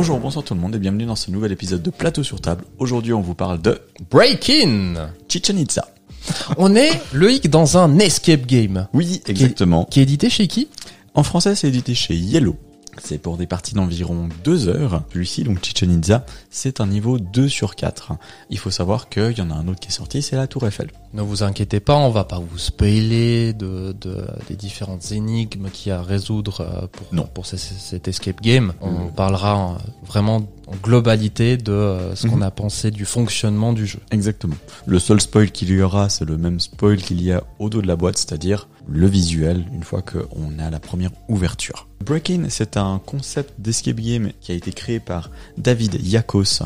Bonjour, bonsoir tout le monde et bienvenue dans ce nouvel épisode de Plateau sur table. Aujourd'hui, on vous parle de Break-in Chichen Itza. On est, Loïc, dans un escape game. Oui, exactement. Qui est édité chez qui? En français, c'est édité chez Yellow. C'est pour des parties d'environ 2 heures. Celui-ci, donc Chichen Itza, c'est un niveau 2 sur 4. Il faut savoir qu'il y en a un autre qui est sorti, c'est la Tour Eiffel. Ne vous inquiétez pas, on va pas vous spoiler de, de des différentes énigmes qu'il y a à résoudre euh, pour, Non. pour ce- ce- cet escape game. On Mhm. parlera euh, vraiment en globalité de euh, ce qu'on Mhm. a pensé du fonctionnement du jeu. Exactement. Le seul spoil qu'il y aura, c'est le même spoil qu'il y a au dos de la boîte, c'est-à-dire le visuel, une fois qu'on a la première ouverture. Break-In, c'est un concept d'escape game qui a été créé par David Yakos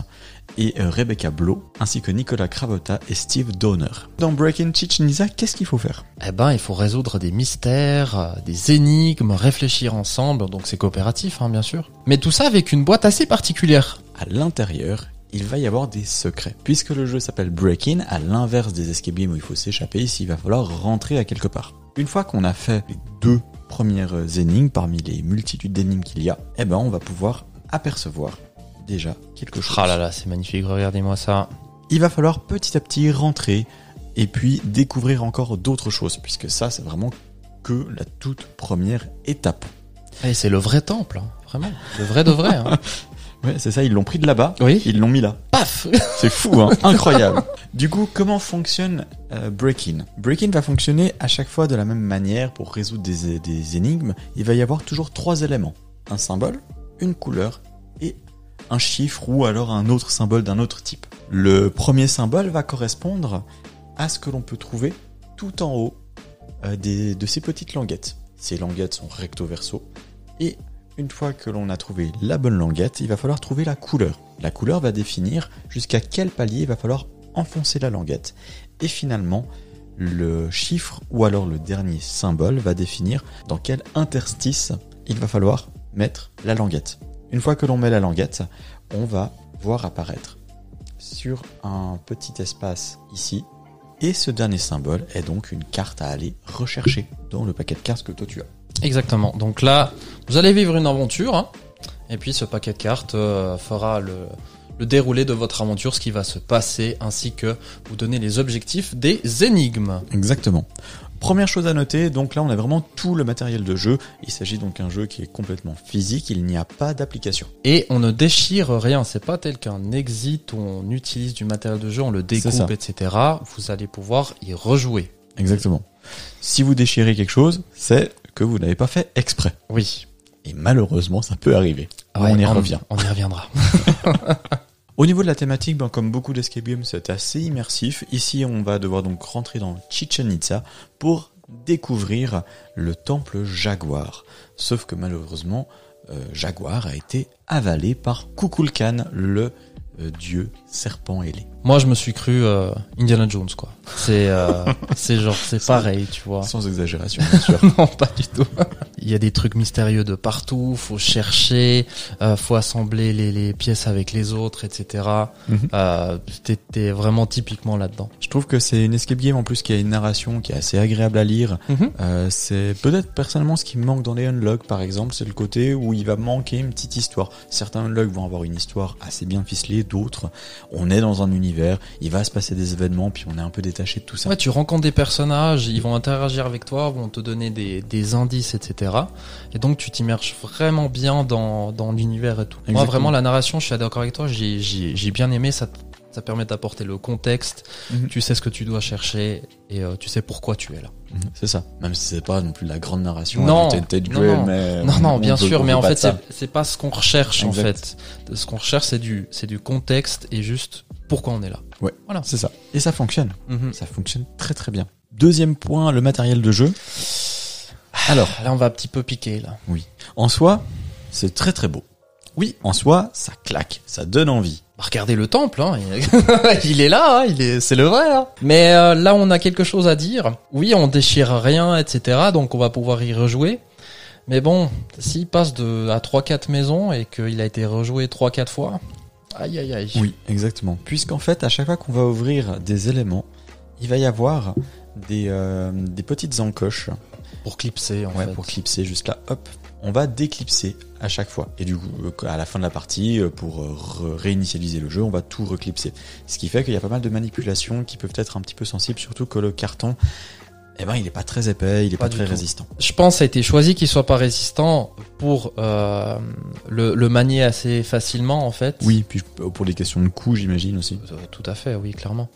et euh, Rebecca Blow, ainsi que Nicolas Cravota et Steve Donner. Dans Break-In Chichen Itza, qu'est-ce qu'il faut faire? Eh ben, il faut résoudre des mystères, euh, des énigmes, réfléchir ensemble, donc c'est coopératif, hein, bien sûr. Mais tout ça avec une boîte assez particulière. À l'intérieur, il va y avoir des secrets. Puisque le jeu s'appelle Break-In, à l'inverse des escape games où il faut s'échapper, ici il va falloir rentrer à quelque part. Une fois qu'on a fait les deux premières énigmes parmi les multitudes d'énigmes qu'il y a, eh ben on va pouvoir apercevoir déjà quelque chose. Ah là là, c'est magnifique, regardez-moi ça. Il va falloir petit à petit rentrer et puis découvrir encore d'autres choses, puisque ça c'est vraiment que la toute première étape. Eh, c'est le vrai temple, hein, vraiment. Le vrai de vrai. Hein. Ouais, c'est ça, ils l'ont pris de là-bas, Oui. ils l'ont mis là. Paf C'est fou, hein incroyable. Du coup, comment fonctionne euh, Break-In? Break-In va fonctionner à chaque fois de la même manière pour résoudre des, des énigmes. Il va y avoir toujours trois éléments un symbole, une couleur et un chiffre ou alors un autre symbole d'un autre type. Le premier symbole va correspondre à ce que l'on peut trouver tout en haut euh, de ces petites languettes. Ces languettes sont recto-verso et une fois que l'on a trouvé la bonne languette, il va falloir trouver la couleur. La couleur va définir jusqu'à quel palier il va falloir enfoncer la languette. Et finalement, le chiffre ou alors le dernier symbole va définir dans quel interstice il va falloir mettre la languette. Une fois que l'on met la languette, on va voir apparaître sur un petit espace ici. Et ce dernier symbole est donc une carte à aller rechercher dans le paquet de cartes que toi tu as. Exactement. Donc là, vous allez vivre une aventure. hein, et puis ce paquet de cartes euh, fera le, le déroulé de votre aventure, ce qui va se passer, ainsi que vous donner les objectifs des énigmes. Exactement. Première chose à noter, donc là on a vraiment tout le matériel de jeu. Il s'agit donc d'un jeu qui est complètement physique, il n'y a pas d'application. Et on ne déchire rien. C'est pas tel qu'un exit où on utilise du matériel de jeu, on le découpe, etc. Vous allez pouvoir y rejouer. Exactement. Si vous déchirez quelque chose, c'est que vous n'avez pas fait exprès. Oui. Et malheureusement, ça peut arriver. on y revient. On y reviendra. Au niveau de la thématique, ben, comme beaucoup d'escape games, c'est assez immersif. Ici, on va devoir donc rentrer dans Chichen Itza pour découvrir le temple Jaguar. Sauf que malheureusement, euh, Jaguar a été avalé par Kukulkan, le euh, dieu serpent ailé. Moi, je me suis cru euh, Indiana Jones, quoi. C'est, euh, c'est genre, c'est pareil, tu vois. Sans exagération, bien sûr. Non, pas du tout. Il y a des trucs mystérieux de partout, faut chercher, euh, faut assembler les, les pièces avec les autres, etc. Mhm. Euh, t'es, vraiment typiquement là-dedans. Je trouve que c'est une escape game en plus qui a une narration qui est assez agréable à lire. Euh, c'est peut-être personnellement ce qui me manque dans les unlock par exemple, c'est le côté où il va manquer une petite histoire. Certains unlock vont avoir une histoire assez bien ficelée, d'autres on est dans un univers, il va se passer des événements puis on est un peu détaché de tout ça. Ouais, tu rencontres des personnages, ils vont interagir avec toi, vont te donner des, des indices, etc. Et donc tu t'immerges vraiment bien dans, dans l'univers et tout. Moi vraiment la narration, je suis d'accord avec toi, j'ai, bien aimé, ça, ça permet d'apporter le contexte, Mhm. tu sais ce que tu dois chercher et euh, tu sais pourquoi tu es là. Mhm, C'est ça. Même si c'est pas non plus la grande narration. Non, non, Grail, non. mais Non, on- non, on bien peut- sûr, mais en fait, c'est, pas ce qu'on recherche, en fait. Ce qu'on recherche, c'est du, du contexte et juste pourquoi on est là. c'est ça. Et ça fonctionne. Mhm. Ça fonctionne très très bien. Deuxième point, le matériel de jeu. Alors, Là, on va un petit peu piquer, là. en soi, c'est très très beau. Oui. En soi, ça claque, ça donne envie. Bah, regardez le temple, hein. il il est là, hein. il est, c'est le vrai. hein. Mais euh, là, on a quelque chose à dire. Oui, on déchire rien, etc. Donc, on va pouvoir y rejouer. Mais bon, s'il passe de à 3-4 maisons et qu'il a été rejoué 3-4 fois, aïe aïe aïe. Oui, exactement. Puisqu'en fait, à chaque fois qu'on va ouvrir des éléments, il va y avoir des, euh, des petites encoches Pour clipser, en ouais, fait. pour clipser juste là. Hop, on va déclipser à chaque fois. Et du coup, euh, à la fin de la partie, euh, pour euh, réinitialiser le jeu, on va tout reclipser. Ce qui fait qu'il y a pas mal de manipulations qui peuvent être un petit peu sensibles, surtout que le carton, eh ben, il est pas très épais, il est Pas très tout. résistant. Je pense que ça a été choisi qu'il soit pas résistant pour euh, le, le manier assez facilement en fait. Oui, puis pour les questions de coût, j'imagine aussi. Tout à fait, oui, clairement.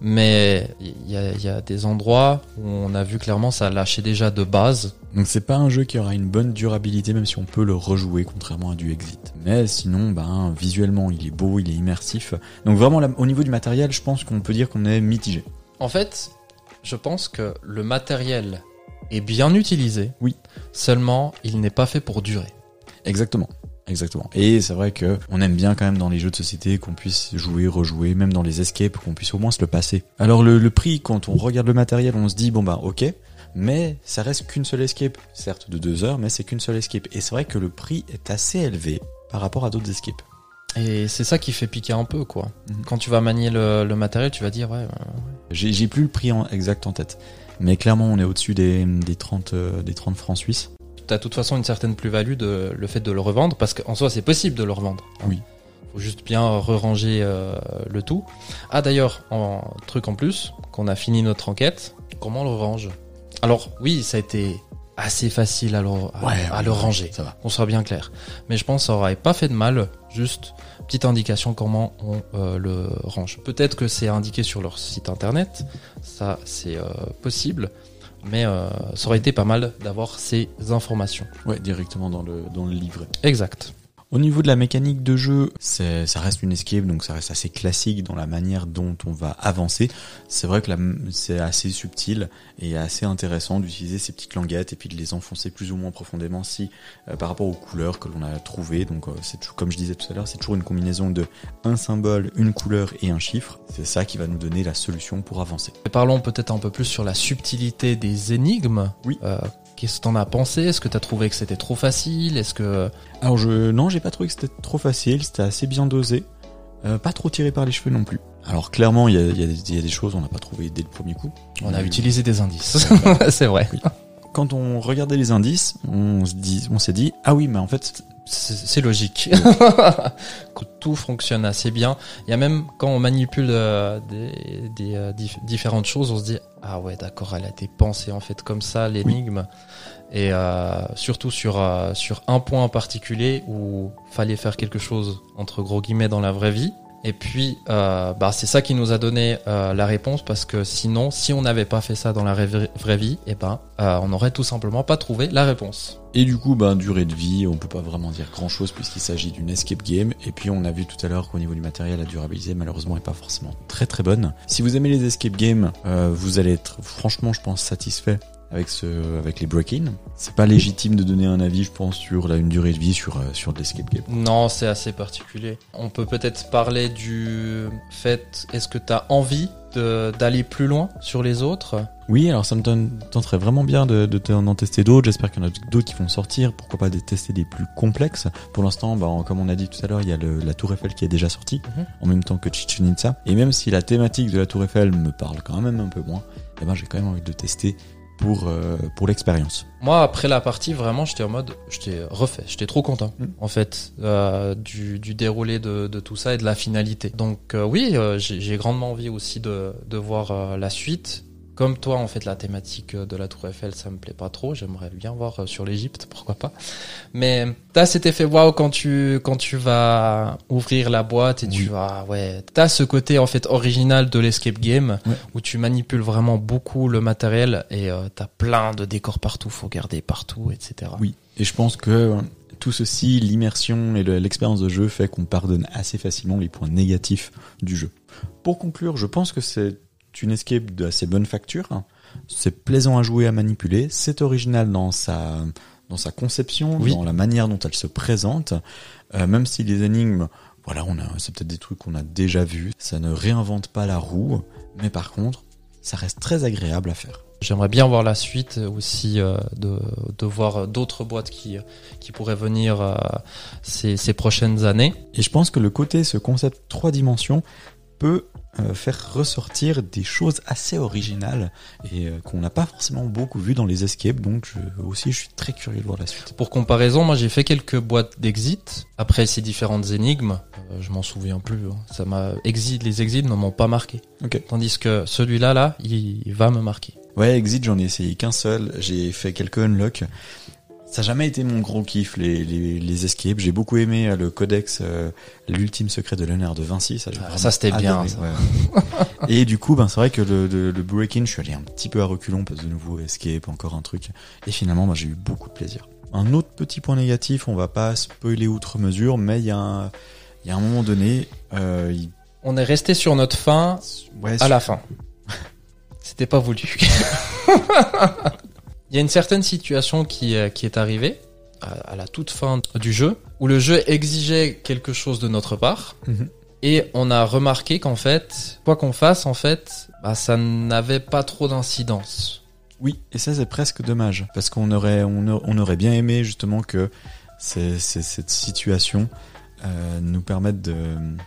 Mais il y a, il y a des endroits où on a vu clairement ça lâchait déjà de base. Donc c'est pas un jeu qui aura une bonne durabilité, même si on peut le rejouer, contrairement à du Exit. Mais sinon, ben, visuellement, il est beau, il est immersif. Donc vraiment, au niveau du matériel, je pense qu'on peut dire qu'on est mitigé. En fait, je pense que le matériel est bien utilisé. Oui. Seulement, il n'est pas fait pour durer. Exactement. Exactement. Et c'est vrai que on aime bien quand même dans les jeux de société qu'on puisse jouer, rejouer, même dans les escapes, qu'on puisse au moins se le passer. Alors le, le prix, quand on regarde le matériel, on se dit bon bah ok, mais ça reste qu'une seule escape, certes de deux heures, mais c'est qu'une seule escape. Et c'est vrai que le prix est assez élevé par rapport à d'autres escapes. Et c'est ça qui fait piquer un peu, quoi. Mhm. Quand tu vas manier le, le matériel, tu vas dire, ouais, euh, J'ai j'ai plus le prix en, exact en tête, mais clairement on est au-dessus des, des 30 euh, des 30 francs suisses. De toute façon une certaine plus-value de le fait de le revendre, parce qu'en soi, c'est possible de le revendre. Oui. Faut juste bien re-ranger euh, le tout. Ah, d'ailleurs, en truc en plus, qu'on a fini notre enquête, comment on le range? Alors, oui, ça a été assez facile à le, à, à le ranger. Ça va. On sera bien clair. Mais je pense que ça aurait pas fait de mal, juste petite indication comment on euh, le range. Peut-être que c'est indiqué sur leur site internet, ça c'est euh, possible, mais euh, ça aurait été pas mal d'avoir ces informations. Ouais, directement dans le dans le livret. Exact. Au niveau de la mécanique de jeu, ça reste une escape, donc ça reste assez classique dans la manière dont on va avancer. C'est vrai que c'est assez subtil et assez intéressant d'utiliser ces petites languettes et puis de les enfoncer plus ou moins profondément si euh, par rapport aux couleurs que l'on a trouvées. Donc euh, c'est toujours, comme je disais tout à l'heure, c'est toujours une combinaison de un symbole, une couleur et un chiffre. C'est ça qui va nous donner la solution pour avancer. Et parlons peut-être un peu plus sur la subtilité des énigmes. Oui. Euh, Qu'est-ce que t'en as pensé? Est-ce que t'as trouvé que c'était trop facile? Est-ce que Alors je non, j'ai pas trouvé que c'était trop facile, c'était assez bien dosé, euh, pas trop tiré par les cheveux non plus. Alors clairement, il y a, il y a des- il y a des choses on n'a pas trouvé dès le premier coup. on a eu- utilisé des indices. C'est vrai. Quand on regardait les indices, on se dit, on s'est dit ah oui, mais en fait C'est logique. que tout fonctionne assez bien. Il y a même quand on manipule euh, des, des, euh, dif- différentes choses, on se dit ah ouais d'accord, elle a été pensée en fait comme ça l'énigme. Et euh, surtout sur sur un point en particulier où fallait faire quelque chose entre gros guillemets dans la vraie vie. Et puis, euh, bah, c'est ça qui nous a donné euh, la réponse parce que sinon, si on n'avait pas fait ça dans la vraie, vie, eh ben, euh, on n'aurait tout simplement pas trouvé la réponse. et du coup ben durée de vie, on peut pas vraiment dire grand chose puisqu'il s'agit d'une escape game. Et puis on a vu tout à l'heure qu'au niveau du matériel, la durabilité malheureusement est pas forcément très très bonne. Si vous aimez les escape games, vous allez être franchement, je pense, satisfait avec ce avec les break-in. C'est pas légitime de donner un avis, je pense, sur la, une durée de vie sur euh, sur de l'escape game. Non, c'est assez particulier. On peut peut-être parler du fait, est-ce que tu as envie d'aller plus loin sur les autres? Oui, alors ça me tenterait vraiment bien de, de d'en tester d'autres. J'espère qu'il y en a d'autres qui vont sortir. Pourquoi pas de tester des plus complexes? Pour l'instant, bah, comme on a dit tout à l'heure, il y a le- la Tour Eiffel qui est déjà sortie, Mhm. en même temps que Chichen Itza. Et même si la thématique de la Tour Eiffel me parle quand même un peu moins, eh ben, j'ai quand même envie de tester pour, euh, pour l'expérience. Moi, après la partie, vraiment, j'étais en mode, j'étais refait, j'étais trop content, Mm. en fait, euh, du, du déroulé de, de tout ça et de la finalité. Donc euh, oui, j'ai grandement envie aussi de, de voir la suite. Comme toi, en fait, la thématique de la Tour Eiffel, ça me plaît pas trop. J'aimerais bien voir euh, sur l'Égypte, pourquoi pas. Mais t'as cet effet waouh quand tu quand tu vas ouvrir la boîte et tu vas ouais, t'as ce côté en fait original de l'escape game Ouais. où tu manipules vraiment beaucoup le matériel et euh, t'as plein de décors partout, faut garder partout, etc. Oui. Et je pense que euh, tout ceci, l'immersion et le- l'expérience de jeu fait qu'on pardonne assez facilement les points négatifs du jeu. Pour conclure, je pense que c'est une escape de assez bonne facture. C'est plaisant à jouer, à manipuler. C'est original dans sa dans sa conception, Oui. dans la manière dont elle se présente. Euh, même si les énigmes, voilà, on a, c'est peut-être des trucs qu'on a déjà vus. Ça ne réinvente pas la roue, mais par contre, ça reste très agréable à faire. J'aimerais bien voir la suite aussi euh, de, de voir d'autres boîtes qui qui pourraient venir euh, ces, ces prochaines années. Et je pense que le côté, ce concept trois dimensions, peut euh, faire ressortir des choses assez originales et euh, qu'on n'a pas forcément beaucoup vu dans les escapes. Donc je, aussi, je suis très curieux de voir la suite. Pour comparaison, moi j'ai fait quelques boîtes d'exit. Après ces différentes énigmes, euh, je m'en souviens plus. hein. Ça m'a exit, les exits ne m'ont pas marqué. Tandis que celui-là, là, il, il va me marquer. Ouais, Exit, j'en ai essayé qu'un seul. J'ai fait quelques unlocks. Ça n'a jamais été mon gros kiff, les, les, les escapes. J'ai beaucoup aimé euh, le codex, euh, l'ultime secret de l'honneur de Vinci. Ça, Ah, ça, c'était bien, adoré, ça. ouais. Et du coup, ben, c'est vrai que le, le, le break-in, je suis allé un petit peu à reculons parce que de nouveau escape, encore un truc. Et finalement, ben, j'ai eu beaucoup de plaisir. Un autre petit point négatif, on va pas spoiler outre mesure, mais il y a un, il y a un moment donné, euh, On est resté sur notre fin ouais, à la fin. C'était pas voulu. Il y a une certaine situation qui, euh, qui est arrivée à, à la toute fin du jeu où le jeu exigeait quelque chose de notre part Mhm. et on a remarqué qu'en fait, quoi qu'on fasse, en fait, bah, ça n'avait pas trop d'incidence. Oui, et ça c'est presque dommage parce qu'on aurait on, aurait bien aimé justement que cette situation euh, nous permette de.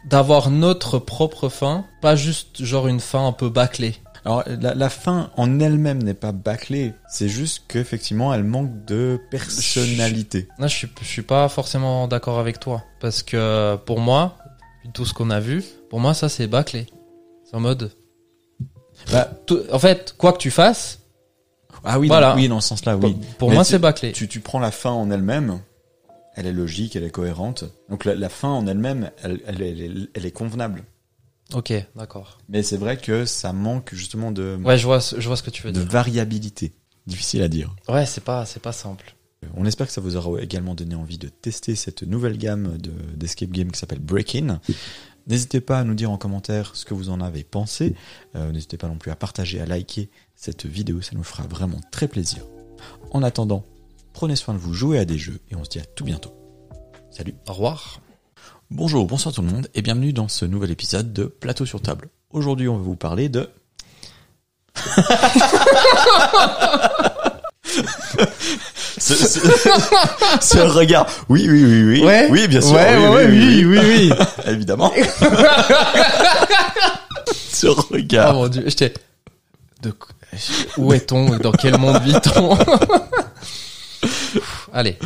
D'avoir notre propre fin, pas juste genre une fin un peu bâclée. Alors la, la fin en elle-même n'est pas bâclée, c'est juste qu'effectivement elle manque de personnalité. Je suis, je suis pas forcément d'accord avec toi. Parce que pour moi, tout ce qu'on a vu, pour moi, ça, c'est bâclé. C'est en mode. Bah, tout- en fait, quoi que tu fasses, ah oui, Voilà. dans, oui dans ce sens-là, oui. pour, moi, c'est bâclé. Tu, tu prends la fin en elle-même, elle est logique, elle est cohérente. Donc la, la fin en elle-même, elle, elle, elle est- elle est convenable. Ok, d'accord. Mais c'est vrai que ça manque justement de, Ouais, je vois, je vois ce que tu veux de dire. variabilité. Difficile à dire. Ouais, c'est pas, c'est pas simple. On espère que ça vous aura également donné envie de tester cette nouvelle gamme de- d'escape game qui s'appelle Break-In. N'hésitez pas à nous dire en commentaire ce que vous en avez pensé. Euh, N'hésitez pas non plus à partager, à liker cette vidéo, ça nous fera vraiment très plaisir. En attendant, prenez soin de vous, jouez à des jeux et on se dit à tout bientôt. Salut Au revoir. Bonjour, bonsoir tout le monde et bienvenue dans ce nouvel épisode de Plateau sur table. Aujourd'hui on va vous parler de... ce, ce- ce regard. Oui, oui, oui, oui. Ouais. Oui, bien sûr. Ouais, oui, ouais, oui, oui, oui, oui. Évidemment. ce Ah regard. mon dieu, j'étais. De... Où est-on? Dans quel monde vit-on? Allez.